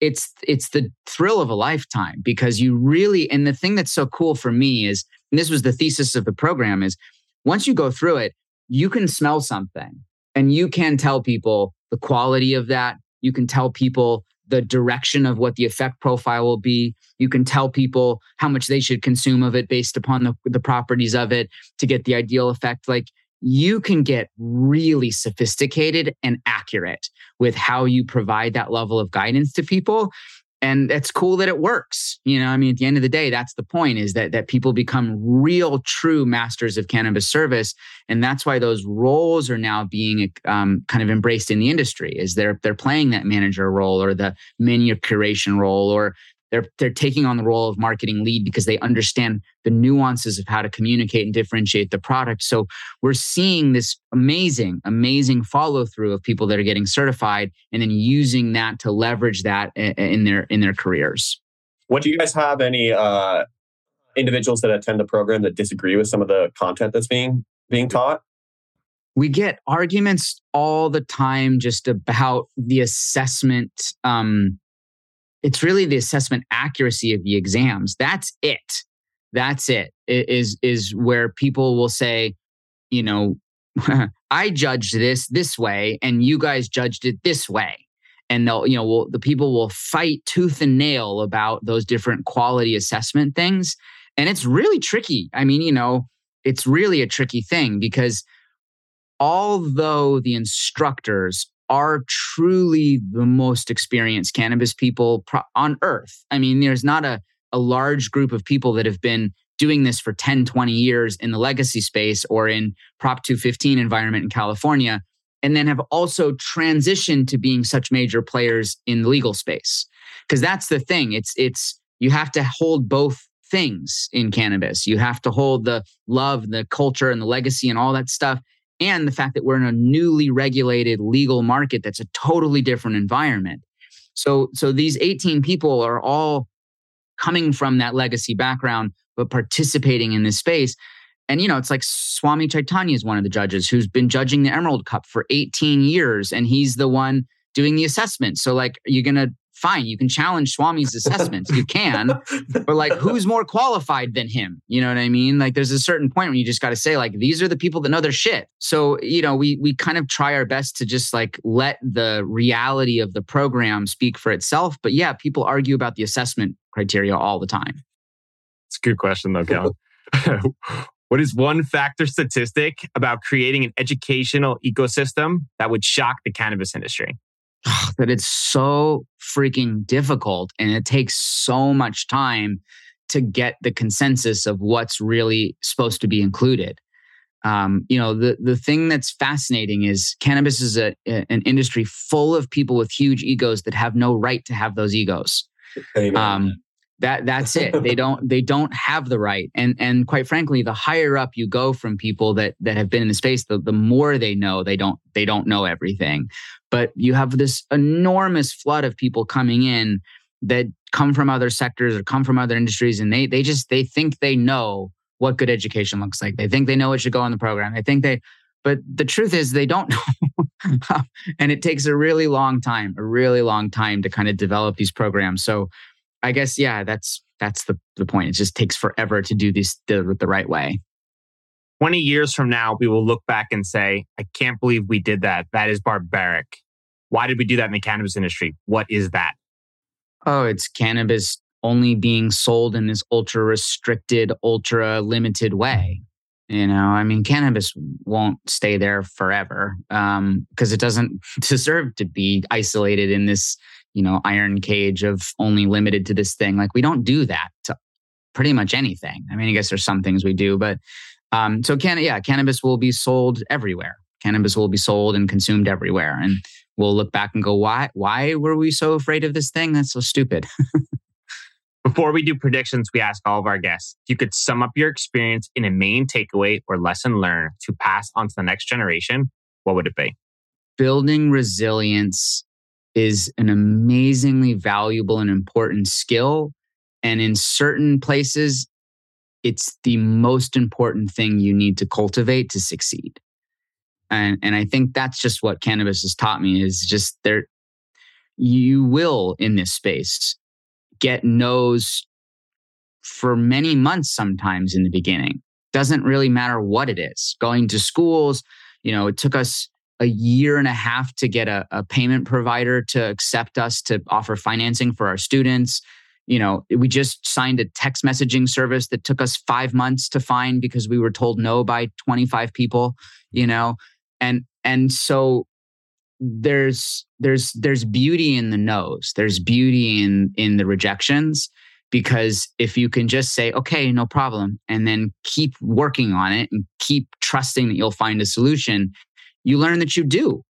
it's it's the thrill of a lifetime because you really and the thing that's so cool for me is and this was the thesis of the program is once you go through it you can smell something and you can tell people the quality of that you can tell people the direction of what the effect profile will be. You can tell people how much they should consume of it based upon the, the properties of it to get the ideal effect. Like you can get really sophisticated and accurate with how you provide that level of guidance to people and it's cool that it works you know i mean at the end of the day that's the point is that that people become real true masters of cannabis service and that's why those roles are now being um, kind of embraced in the industry is they're they're playing that manager role or the menu curation role or they're they're taking on the role of marketing lead because they understand the nuances of how to communicate and differentiate the product. So we're seeing this amazing, amazing follow through of people that are getting certified and then using that to leverage that in their in their careers. What do you guys have any uh, individuals that attend the program that disagree with some of the content that's being being taught? we get arguments all the time just about the assessment um, it's really the assessment accuracy of the exams. That's it. That's it. it is is where people will say, you know, I judged this this way, and you guys judged it this way. And they'll, you know, will, the people will fight tooth and nail about those different quality assessment things. And it's really tricky. I mean, you know, it's really a tricky thing because although the instructors are truly the most experienced cannabis people pro- on earth. I mean, there's not a, a large group of people that have been doing this for 10, 20 years in the legacy space or in Prop 215 environment in California, and then have also transitioned to being such major players in the legal space. Because that's the thing. It's it's you have to hold both things in cannabis. You have to hold the love, the culture, and the legacy and all that stuff and the fact that we're in a newly regulated legal market that's a totally different environment. So, so these 18 people are all coming from that legacy background, but participating in this space. And, you know, it's like Swami Chaitanya is one of the judges who's been judging the Emerald Cup for 18 years, and he's the one doing the assessment. So, like, are you're going to fine, you can challenge Swami's assessments. you can, but like, who's more qualified than him? You know what I mean? Like, there's a certain point when you just got to say, like, these are the people that know their shit. So, you know, we we kind of try our best to just like let the reality of the program speak for itself. But yeah, people argue about the assessment criteria all the time. It's a good question, though, Kellan. what is one factor statistic about creating an educational ecosystem that would shock the cannabis industry? That it's so freaking difficult and it takes so much time to get the consensus of what's really supposed to be included. Um, you know, the the thing that's fascinating is cannabis is a, a, an industry full of people with huge egos that have no right to have those egos. Um, that that's it. they don't they don't have the right. And and quite frankly, the higher up you go from people that that have been in the space, the, the more they know they don't they don't know everything. But you have this enormous flood of people coming in that come from other sectors or come from other industries and they they just they think they know what good education looks like. They think they know what should go on the program. They think they but the truth is they don't know. and it takes a really long time, a really long time to kind of develop these programs. So I guess yeah, that's that's the the point. It just takes forever to do this the, the right way. 20 years from now, we will look back and say, I can't believe we did that. That is barbaric. Why did we do that in the cannabis industry? What is that? Oh, it's cannabis only being sold in this ultra restricted, ultra limited way. You know, I mean, cannabis won't stay there forever because um, it doesn't deserve to be isolated in this you know, iron cage of only limited to this thing. Like we don't do that to pretty much anything. I mean, I guess there's some things we do, but um, so can yeah, cannabis will be sold everywhere. Cannabis will be sold and consumed everywhere, and we'll look back and go, why why were we so afraid of this thing? That's so stupid. Before we do predictions, we ask all of our guests if you could sum up your experience in a main takeaway or lesson learned to pass on to the next generation. What would it be? Building resilience is an amazingly valuable and important skill. And in certain places, it's the most important thing you need to cultivate to succeed. And, and I think that's just what cannabis has taught me is just there, you will in this space get no's for many months sometimes in the beginning. Doesn't really matter what it is. Going to schools, you know, it took us a year and a half to get a, a payment provider to accept us to offer financing for our students. You know we just signed a text messaging service that took us five months to find because we were told no by 25 people you know? And and so there's there's there's beauty in the no's. There's beauty in in the rejections because if you can just say okay no problem and then keep working on it and keep trusting that you'll find a solution you learn that you do.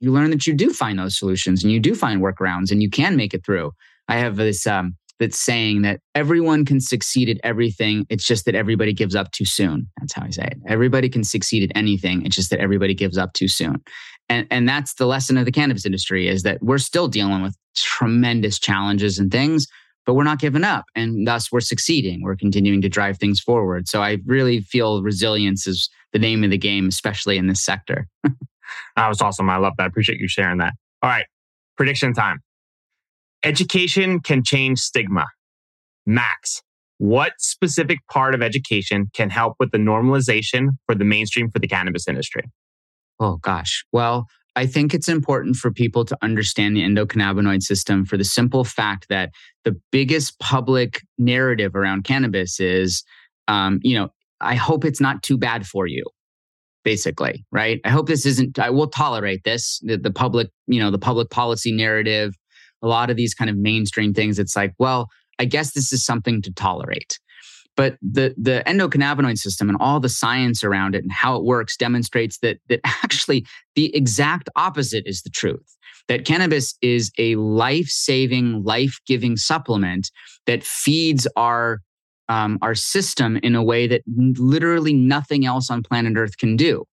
You learn that you do find those solutions and you do find workarounds and you can make it through. I have this um, that's saying that everyone can succeed at everything. It's just that everybody gives up too soon. That's how I say it. Everybody can succeed at anything. It's just that everybody gives up too soon. And, and that's the lesson of the cannabis industry is that we're still dealing with tremendous challenges and things, but we're not giving up. And thus we're succeeding. We're continuing to drive things forward. So I really feel resilience is the name of the game, especially in this sector. that was awesome. I love that. I appreciate you sharing that. All right, prediction time. Education can change stigma. Max, what specific part of education can help with the normalization for the mainstream for the cannabis industry? Oh, gosh. Well, I think it's important for people to understand the endocannabinoid system for the simple fact that the biggest public narrative around cannabis is, um, you know, I hope it's not too bad for you, basically, right? I hope this isn't, I will tolerate this, the, the public, you know, the public policy narrative, a lot of these kind of mainstream things. It's like, well, I guess this is something to tolerate. But the, the endocannabinoid system and all the science around it and how it works demonstrates that, that actually the exact opposite is the truth that cannabis is a life saving, life giving supplement that feeds our um, our system in a way that literally nothing else on planet Earth can do.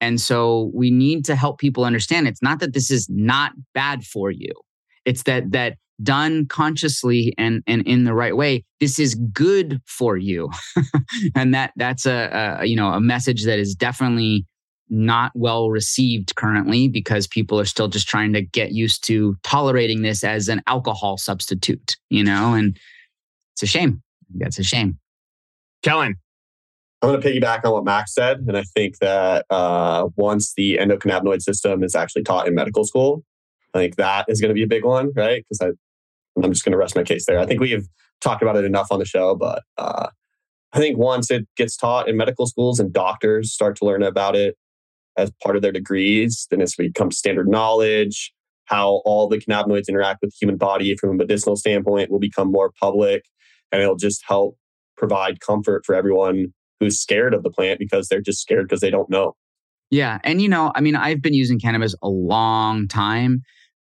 And so we need to help people understand it's not that this is not bad for you. It's that that done consciously and and in the right way, this is good for you. and that that's a, a you know a message that is definitely not well received currently because people are still just trying to get used to tolerating this as an alcohol substitute, you know, and it's a shame. That's a shame. Kellan. I'm going to piggyback on what Max said. And I think that uh, once the endocannabinoid system is actually taught in medical school, I think that is going to be a big one, right? Because I'm just going to rest my case there. I think we've talked about it enough on the show, but uh, I think once it gets taught in medical schools and doctors start to learn about it as part of their degrees, then it's become standard knowledge. How all the cannabinoids interact with the human body from a medicinal standpoint will become more public, and it'll just help provide comfort for everyone who's scared of the plant because they're just scared because they don't know. Yeah, and you know, I mean, I've been using cannabis a long time,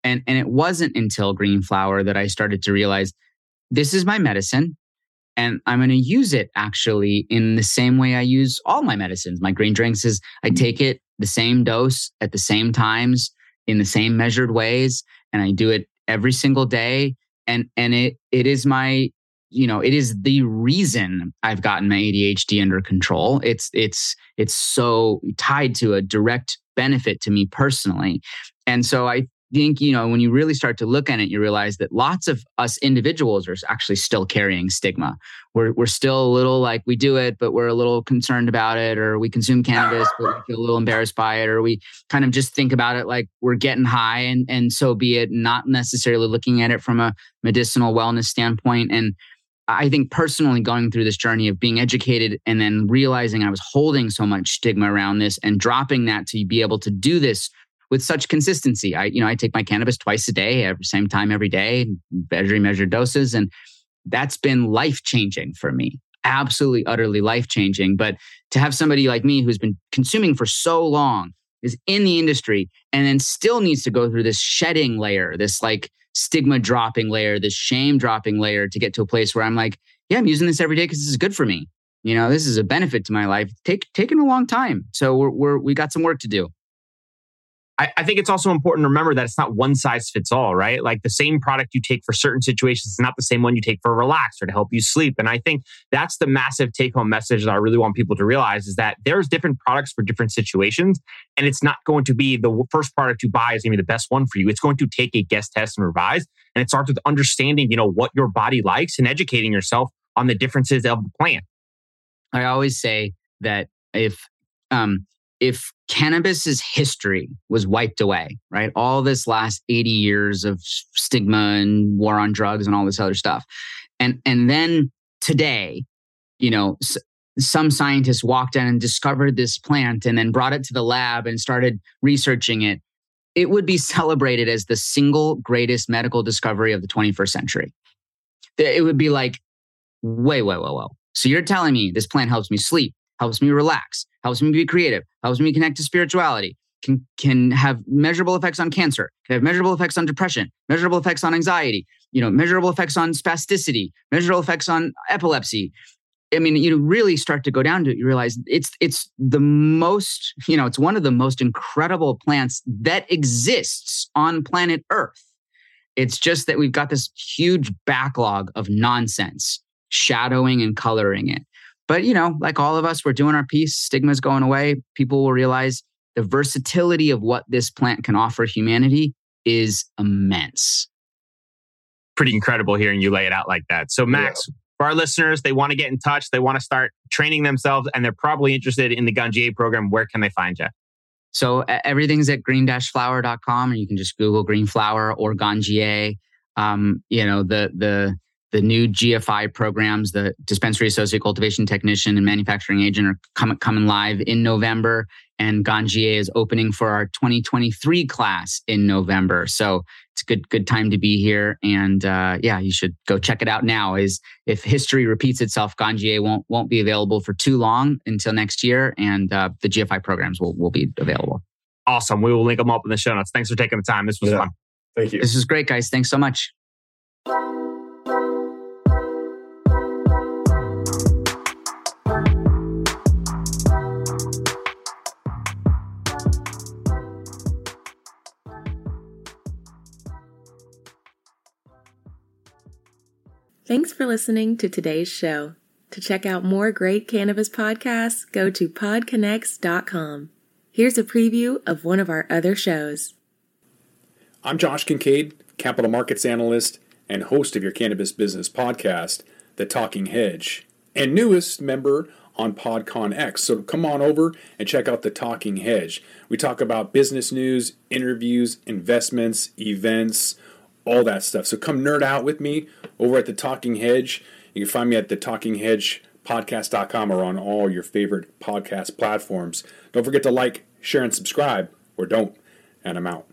and and it wasn't until Green Flower that I started to realize this is my medicine and I'm going to use it actually in the same way I use all my medicines. My green drinks is I mm-hmm. take it the same dose at the same times in the same measured ways and I do it every single day and and it it is my you know it is the reason I've gotten my ADHD under control. It's it's it's so tied to a direct benefit to me personally. And so I think, you know, when you really start to look at it, you realize that lots of us individuals are actually still carrying stigma. We're, we're still a little like we do it, but we're a little concerned about it, or we consume cannabis, but we feel a little embarrassed by it, or we kind of just think about it like we're getting high and, and so be it, not necessarily looking at it from a medicinal wellness standpoint. And I think personally going through this journey of being educated and then realizing I was holding so much stigma around this and dropping that to be able to do this with such consistency. I, you know, I take my cannabis twice a day, every same time every day, very measured doses, and that's been life changing for me. Absolutely, utterly life changing. But to have somebody like me who's been consuming for so long, is in the industry, and then still needs to go through this shedding layer, this like stigma dropping layer, this shame dropping layer to get to a place where I'm like, yeah, I'm using this every day because this is good for me. You know, this is a benefit to my life. Take taking a long time, so we're, we're we got some work to do. I, I, think it's also important to remember that it's not one size fits all, right? Like the same product you take for certain situations is not the same one you take for a relax or to help you sleep. And I think that's the massive take home message that I really want people to realize is that there's different products for different situations. And it's not going to be the first product you buy is going to be the best one for you. It's going to take a guest test and revise. And it starts with understanding, you know, what your body likes and educating yourself on the differences of the plant. I always say that if um, if cannabis's history was wiped away, right? All this last 80 years of stigma and war on drugs and all this other stuff. And and then today, you know, s- some scientists walked in and discovered this plant and then brought it to the lab and started researching it. It would be celebrated as the single greatest medical discovery of the 21st century. It would be like, wait, wait, wait, wait. So you're telling me this plant helps me sleep, helps me relax, helps me be creative, helps me connect to spirituality, can, can have measurable effects on cancer, can have measurable effects on depression, measurable effects on anxiety, you know, measurable effects on spasticity, measurable effects on epilepsy. I mean, you really start to go down to it, you realize it's it's the most, you know, it's one of the most incredible plants that exists on planet Earth. It's just that we've got this huge backlog of nonsense shadowing and coloring it. But, you know, like all of us, we're doing our piece. Stigma's going away. People will realize the versatility of what this plant can offer humanity is immense. Pretty incredible hearing you lay it out like that. So, Max, yeah. for our listeners, they want to get in touch, they want to start training themselves, and they're probably interested in the Ganjier program. Where can they find you? So, everything's at green-flower.com, or you can just Google green flower or Ganjier. Um, you know, the, the, the new GFI programs, the dispensary associate cultivation technician and manufacturing agent are coming coming live in November. And Ganjier is opening for our 2023 class in November. So it's a good good time to be here. And uh, yeah, you should go check it out now. Is if history repeats itself, Ganjier won't won't be available for too long until next year, and uh, the GFI programs will will be available. Awesome. We will link them up in the show notes. Thanks for taking the time. This was yeah. fun. Thank you. This is great, guys. Thanks so much. Thanks for listening to today's show. To check out more great cannabis podcasts, go to podconx.com. Here's a preview of one of our other shows. I'm Josh Kincaid, capital markets analyst and host of your cannabis business podcast, The Talking Hedge, and newest member on PodCon X. So come on over and check out The Talking Hedge. We talk about business news, interviews, investments, events, all that stuff. So come nerd out with me over at The Talking Hedge. You can find me at the Talking Hedge podcast.com or on all your favorite podcast platforms. Don't forget to like, share, and subscribe, or don't. And I'm out.